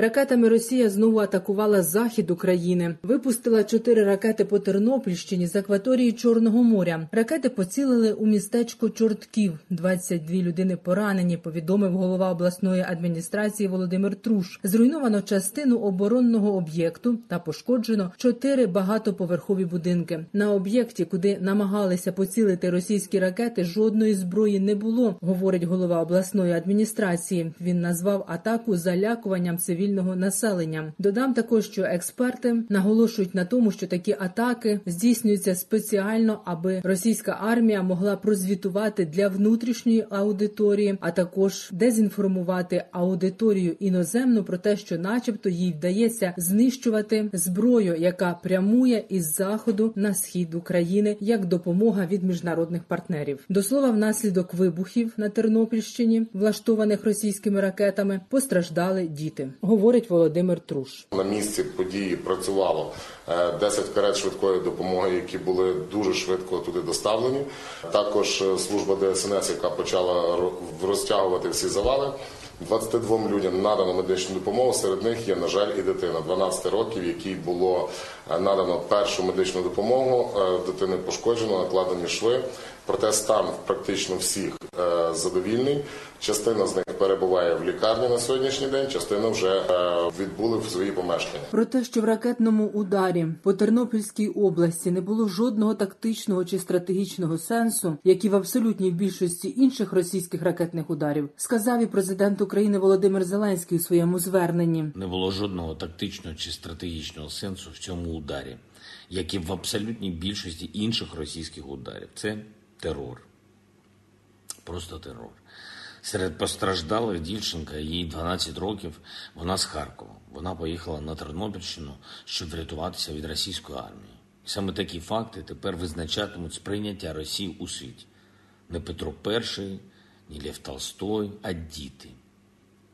Ракетами Росія знову атакувала захід України. Випустила чотири ракети по Тернопільщині з акваторії Чорного моря. Ракети поцілили у містечко Чортків. 22 людини поранені. Повідомив голова обласної адміністрації Володимир Труш. Зруйновано частину оборонного об'єкту та пошкоджено чотири багатоповерхові будинки. На об'єкті, куди намагалися поцілити російські ракети, жодної зброї не було. Говорить голова обласної адміністрації. Він назвав атаку залякуванням цивільних цивільного населення. Додам також, що експерти наголошують на тому, що такі атаки здійснюються спеціально, аби російська армія могла прозвітувати для внутрішньої аудиторії, а також дезінформувати аудиторію іноземну про те, що, начебто, їй вдається знищувати зброю, яка прямує із заходу на схід України як допомога від міжнародних партнерів. До слова, внаслідок вибухів на Тернопільщині, влаштованих російськими ракетами, постраждали діти говорить Володимир Труш. На місці події працювало 10 карет швидкої допомоги, які були дуже швидко туди доставлені. Також служба ДСНС, яка почала розтягувати всі завали. 22 людям надано медичну допомогу. Серед них є, на жаль, і дитина 12 років, якій було надано першу медичну допомогу. Дитини пошкоджено, накладені шви. Проте стан практично всіх задовільний. Частина з них перебуває в лікарні на сьогоднішній день. Частина вже відбули в свої помешкання. Про те, що в ракетному ударі по Тернопільській області не було жодного тактичного чи стратегічного сенсу, як і в абсолютній більшості інших російських ракетних ударів, сказав і президент України Володимир Зеленський у своєму зверненні. Не було жодного тактичного чи стратегічного сенсу в цьому ударі, як і в абсолютній більшості інших російських ударів. Це терор. Просто терор. Серед постраждалих дівчинка, їй 12 років, вона з Харкова. Вона поїхала на Тернопільщину, щоб врятуватися від російської армії. Саме такі факти тепер визначатимуть сприйняття Росії у світі. Не Петро І, ні Лев Толстой, а діти.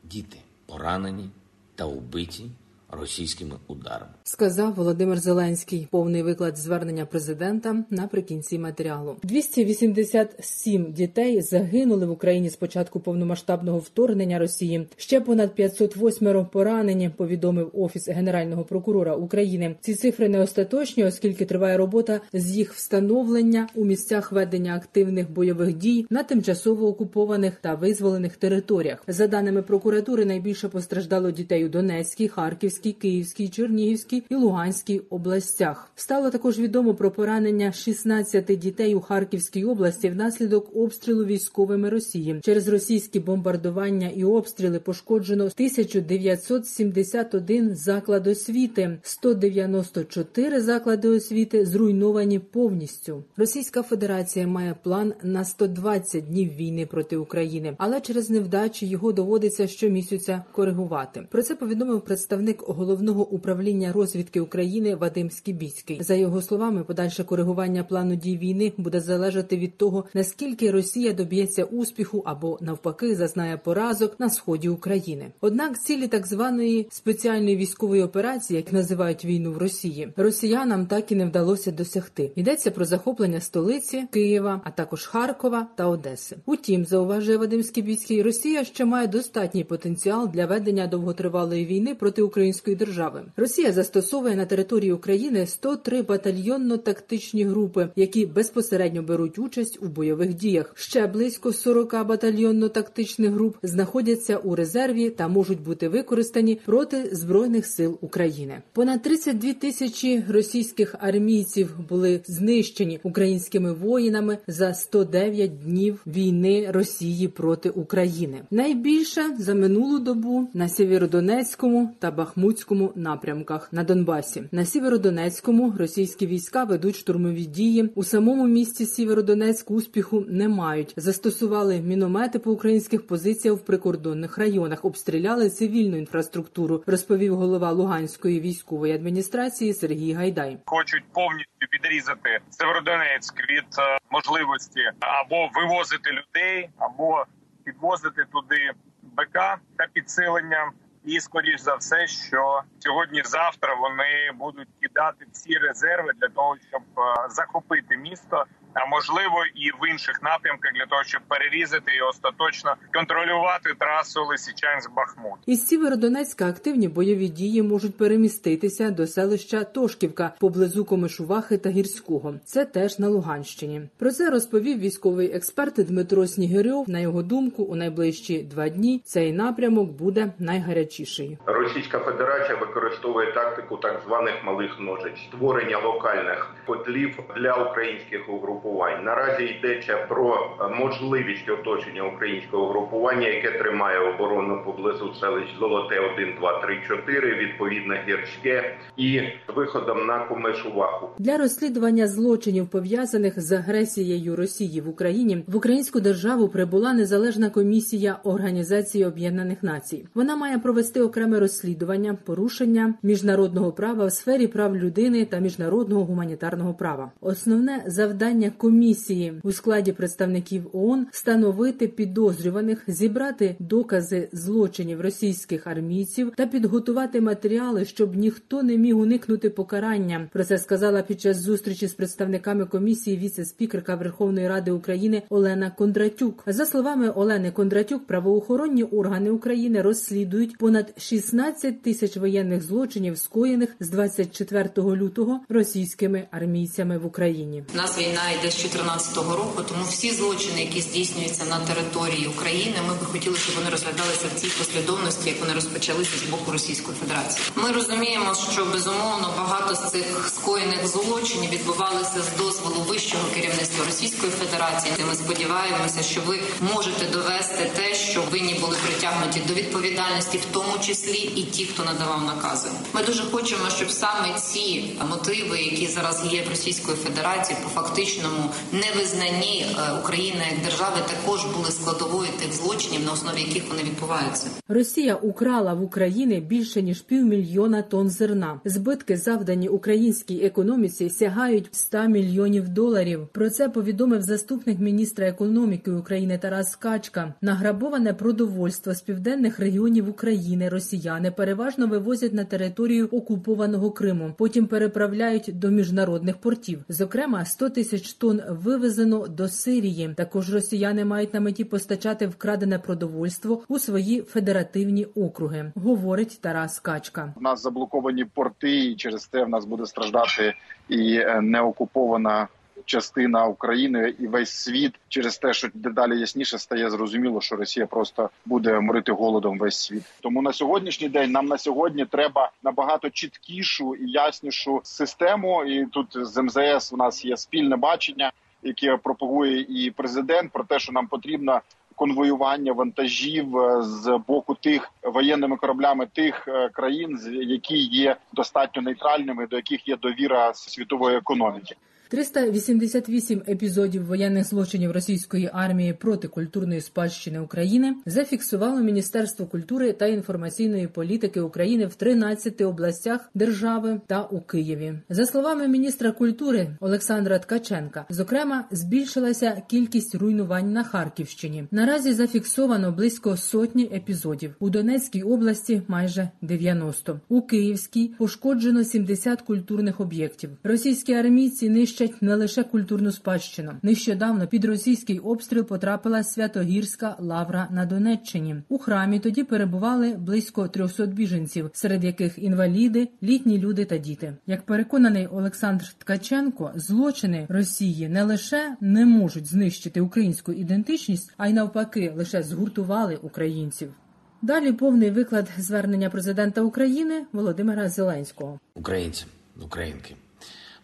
Діти поранені та убиті російськими ударами, сказав Володимир Зеленський. Повний виклад звернення президента наприкінці матеріалу. 287 дітей загинули в Україні з початку повномасштабного вторгнення Росії. Ще понад 508 поранені. Повідомив офіс генерального прокурора України. Ці цифри не остаточні, оскільки триває робота з їх встановлення у місцях ведення активних бойових дій на тимчасово окупованих та визволених територіях. За даними прокуратури, найбільше постраждало дітей у Донецькій, Харківській. Київській, Чернігівській і Луганській областях стало також відомо про поранення 16 дітей у Харківській області внаслідок обстрілу військовими Росії. Через російські бомбардування і обстріли пошкоджено 1971 заклад освіти, 194 заклади освіти зруйновані повністю. Російська Федерація має план на 120 днів війни проти України, але через невдачі його доводиться щомісяця коригувати. Про це повідомив представник головного управління розвідки України Вадим Скібіцький. За його словами, подальше коригування плану дій війни буде залежати від того, наскільки Росія доб'ється успіху або навпаки зазнає поразок на сході України. Однак цілі так званої спеціальної військової операції, як називають війну в Росії, росіянам так і не вдалося досягти. Йдеться про захоплення столиці Києва, а також Харкова та Одеси. Утім, зауважує Вадим Скібіцький, Росія ще має достатній потенціал для ведення довготривалої війни проти української держави. Росія застосовує на території України 103 батальйонно-тактичні групи, які безпосередньо беруть участь у бойових діях. Ще близько 40 батальйонно-тактичних груп знаходяться у резерві та можуть бути використані проти збройних сил України. Понад 32 тисячі російських армійців були знищені українськими воїнами за 109 днів війни Росії проти України. Найбільше за минулу добу на Сєвєродонецькому та Бахмутському Бахмутському напрямках на Донбасі. На Сєвєродонецькому російські війська ведуть штурмові дії. У самому місті Сєвєродонецьк успіху не мають. Застосували міномети по українських позиціях в прикордонних районах, обстріляли цивільну інфраструктуру. Розповів голова Луганської військової адміністрації Сергій Гайдай. Хочуть повністю відрізати Северодонецьк від е, можливості або вивозити людей, або підвозити туди БК та підсилення. І скоріш за все, що сьогодні-завтра вони будуть кидати всі резерви для того, щоб е, захопити місто а можливо і в інших напрямках для того, щоб перерізати і остаточно контролювати трасу Лисичанськ Бахмут. Із Сіверодонецька активні бойові дії можуть переміститися до селища Тошківка поблизу Комишувахи та Гірського. Це теж на Луганщині. Про це розповів військовий експерт Дмитро Снігирьов. На його думку, у найближчі два дні цей напрямок буде найгарячіший. Російська Федерація використовує тактику так званих малих ножиць створення локальних котлів для українських угрупувань угрупувань. Наразі йдеться про е, можливість оточення українського групування, яке тримає оборону поблизу селищ Золоте 1, 2, 3, 4, відповідно гірське і виходом на Комишуваху. для розслідування злочинів пов'язаних з агресією Росії в Україні в українську державу прибула незалежна комісія Організації Об'єднаних Націй. Вона має провести окреме розслідування порушення міжнародного права в сфері прав людини та міжнародного гуманітарного права. Основне завдання комісії у складі представників ООН встановити підозрюваних, зібрати докази злочинів російських армійців та підготувати матеріали, щоб ніхто не міг уникнути покарання. Про це сказала під час зустрічі з представниками комісії віце-спікерка Верховної Ради України Олена Кондратюк. За словами Олени Кондратюк, правоохоронні органи України розслідують понад 16 тисяч воєнних злочинів, скоєних з 24 лютого російськими армійцями в Україні. У нас війна йде з 2014 року. Тому всі злочини, які здійснюються на території України, ми би хотіли, щоб вони розглядалися в цій послідовності, як вони розпочалися з боку Російської Федерації. Ми розуміємо, що безумовно багато з цих скоєних злочинів відбувалися з дозволу вищого керівництва Російської Федерації. Ми сподіваємося, що ви можете довести те, що винні були притягнуті до відповідальності, в тому числі і ті, хто надавав накази. Ми дуже хочемо, щоб саме ці мотиви, які зараз є в Російської Федерації, по фактичному фактичному невизнанні е, України як держави також були складовою тих злочинів, на основі яких вони відбуваються. Росія украла в Україні більше ніж півмільйона тонн зерна. Збитки, завдані українській економіці, сягають 100 мільйонів доларів. Про це повідомив заступник міністра економіки України Тарас Качка. Награбоване продовольство з південних регіонів України росіяни переважно вивозять на територію окупованого Криму. Потім переправляють до міжнародних портів. Зокрема, 100 тисяч тонн вивезено до Сирії. Також росіяни мають на меті постачати вкрадене продовольство у свої федеративні округи, говорить Тарас Качка. У нас заблоковані порти, і через це в нас буде страждати і е, неокупована. Частина України і весь світ через те, що дедалі ясніше стає зрозуміло, що Росія просто буде морити голодом весь світ. Тому на сьогоднішній день нам на сьогодні треба набагато чіткішу і яснішу систему. І тут з МЗС у нас є спільне бачення, яке пропагує і президент про те, що нам потрібно. Конвоювання вантажів е, з боку тих воєнними кораблями тих е, країн, які є достатньо нейтральними, до яких є довіра світової економіки. 388 епізодів воєнних злочинів російської армії проти культурної спадщини України зафіксувало Міністерство культури та інформаційної політики України в 13 областях держави та у Києві. За словами міністра культури Олександра Ткаченка, зокрема, збільшилася кількість руйнувань на Харківщині. Наразі зафіксовано близько сотні епізодів. У Донецькій області майже 90. У Київській пошкоджено 70 культурних об'єктів. Російські армійці нищать нищать не лише культурну спадщину. Нещодавно під російський обстріл потрапила Святогірська лавра на Донеччині. У храмі тоді перебували близько 300 біженців, серед яких інваліди, літні люди та діти. Як переконаний Олександр Ткаченко, злочини Росії не лише не можуть знищити українську ідентичність, а й навпаки лише згуртували українців. Далі повний виклад звернення президента України Володимира Зеленського. Українці, українки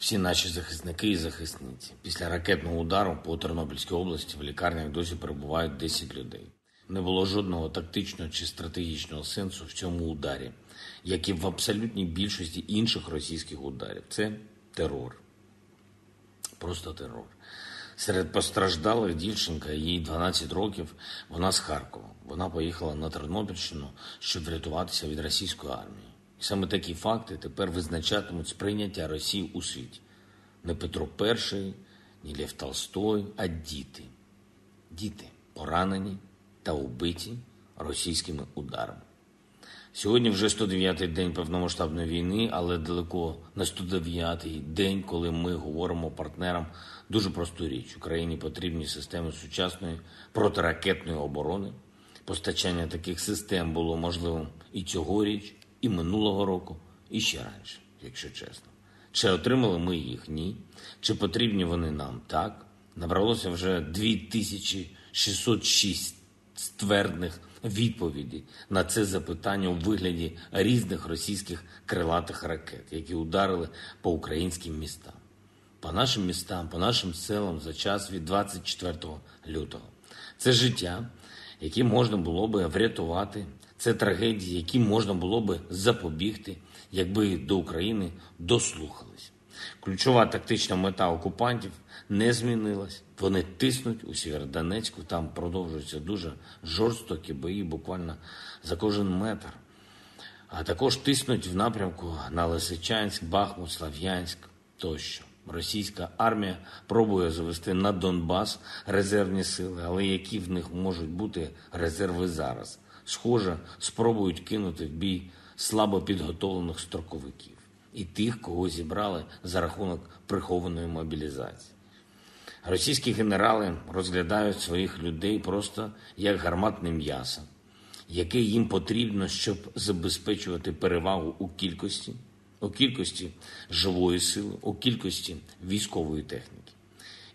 всі наші захисники і захисниці. Після ракетного удару по Тернопільській області в лікарнях досі перебувають 10 людей. не було жодного тактичного чи стратегічного сенсу в цьому ударі, як і в абсолютній більшості інших російських ударів. Це терор. Просто терор. Серед постраждалих дівчинка, їй 12 років, вона з Харкова. Вона поїхала на Тернопільщину, щоб врятуватися від російської армії. І саме такі факти тепер визначатимуть сприйняття Росії у світі. Не Петро І, ні Лев Толстой, а діти. Діти поранені та убиті російськими ударами. Сьогодні вже 109-й день повномасштабної війни, але далеко не 109-й день, коли ми говоримо партнерам дуже просту річ. Україні потрібні системи сучасної протиракетної оборони. Постачання таких систем було можливим і цьогоріч, і минулого року, і ще раніше, якщо чесно. Чи отримали ми їх? Ні. Чи потрібні вони нам? Так. Набралося вже 2606 ствердних відповідей на це запитання у вигляді різних російських крилатих ракет, які ударили по українським містам, по нашим містам, по нашим селам за час від 24 лютого. Це життя, яке можна було би врятувати, це трагедії, які можна було би запобігти, якби до України дослухались. Ключова тактична мета окупантів не змінилась. Вони тиснуть у Сєвєродонецьку, там продовжуються дуже жорстокі бої, буквально за кожен метр. А також тиснуть в напрямку на Лисичанськ, Бахмут, Слав'янськ тощо. Російська армія пробує завести на Донбас резервні сили, але які в них можуть бути резерви зараз? Схоже, спробують кинути в бій слабо підготовлених строковиків і тих, кого зібрали за рахунок прихованої мобілізації. Російські генерали розглядають своїх людей просто як гарматне м'ясо, яке їм потрібно, щоб забезпечувати перевагу у кількості, у кількості живої сили, у кількості військової техніки.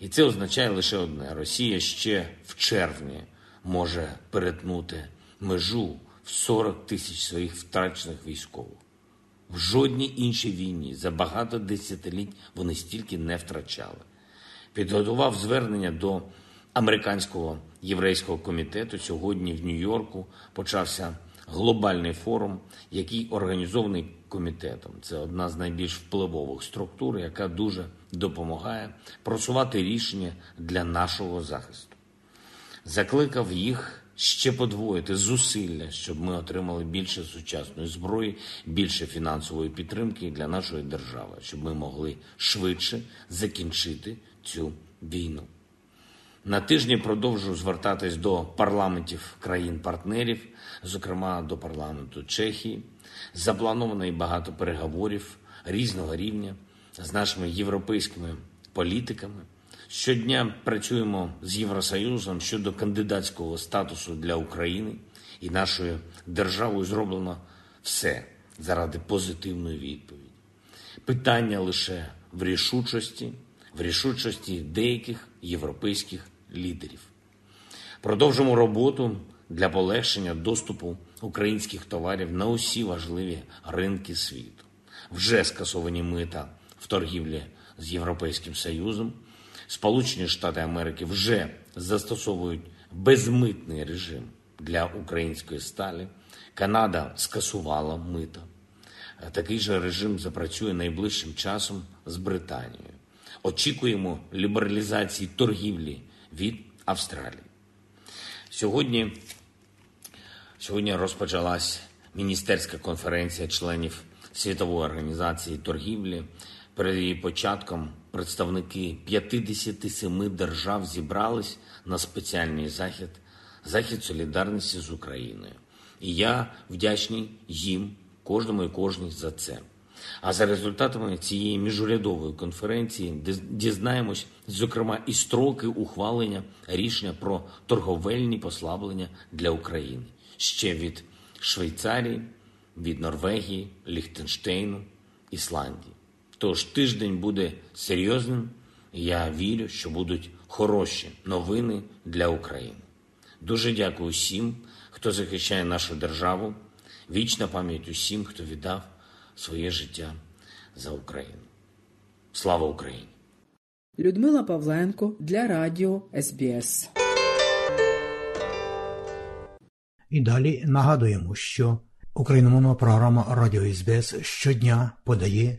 І це означає лише одне: Росія ще в червні може перетнути межу в 40 тисяч своїх втрачених військових. В жодній іншій війні за багато десятиліть вони стільки не втрачали. Підготував звернення до американського єврейського комітету. Сьогодні в Нью-Йорку почався глобальний форум, який організований комітетом. Це одна з найбільш впливових структур, яка дуже допомагає просувати рішення для нашого захисту. Закликав їх ще подвоїти зусилля, щоб ми отримали більше сучасної зброї, більше фінансової підтримки для нашої держави, щоб ми могли швидше закінчити цю війну. На тижні продовжую звертатись до парламентів країн-партнерів, зокрема до парламенту Чехії. Заплановано і багато переговорів різного рівня з нашими європейськими політиками. Щодня працюємо з Євросоюзом щодо кандидатського статусу для України і нашою державою зроблено все заради позитивної відповіді. Питання лише в рішучості, в рішучості деяких європейських лідерів. Продовжимо роботу для полегшення доступу українських товарів на усі важливі ринки світу. Вже скасовані мита в торгівлі з Європейським Союзом. Сполучені Штати Америки вже застосовують безмитний режим для української сталі. Канада скасувала мито. Такий же режим запрацює найближчим часом з Британією. Очікуємо лібералізації торгівлі від Австралії. Сьогодні, сьогодні розпочалась міністерська конференція членів Світової організації торгівлі. Перед її початком представники 57 держав зібрались на спеціальний захід, захід солідарності з Україною. І я вдячний їм, кожному і кожній за це. А за результатами цієї міжурядової конференції дізнаємось, зокрема, і строки ухвалення рішення про торговельні послаблення для України ще від Швейцарії, від Норвегії, Ліхтенштейну, Ісландії. Тож тиждень буде серйозним. Я вірю, що будуть хороші новини для України. Дуже дякую всім, хто захищає нашу державу. Вічна пам'ять усім, хто віддав своє життя за Україну. Слава Україні! Людмила Павленко для Радіо СБС. І далі нагадуємо, що україномовна програма Радіо СБС щодня подає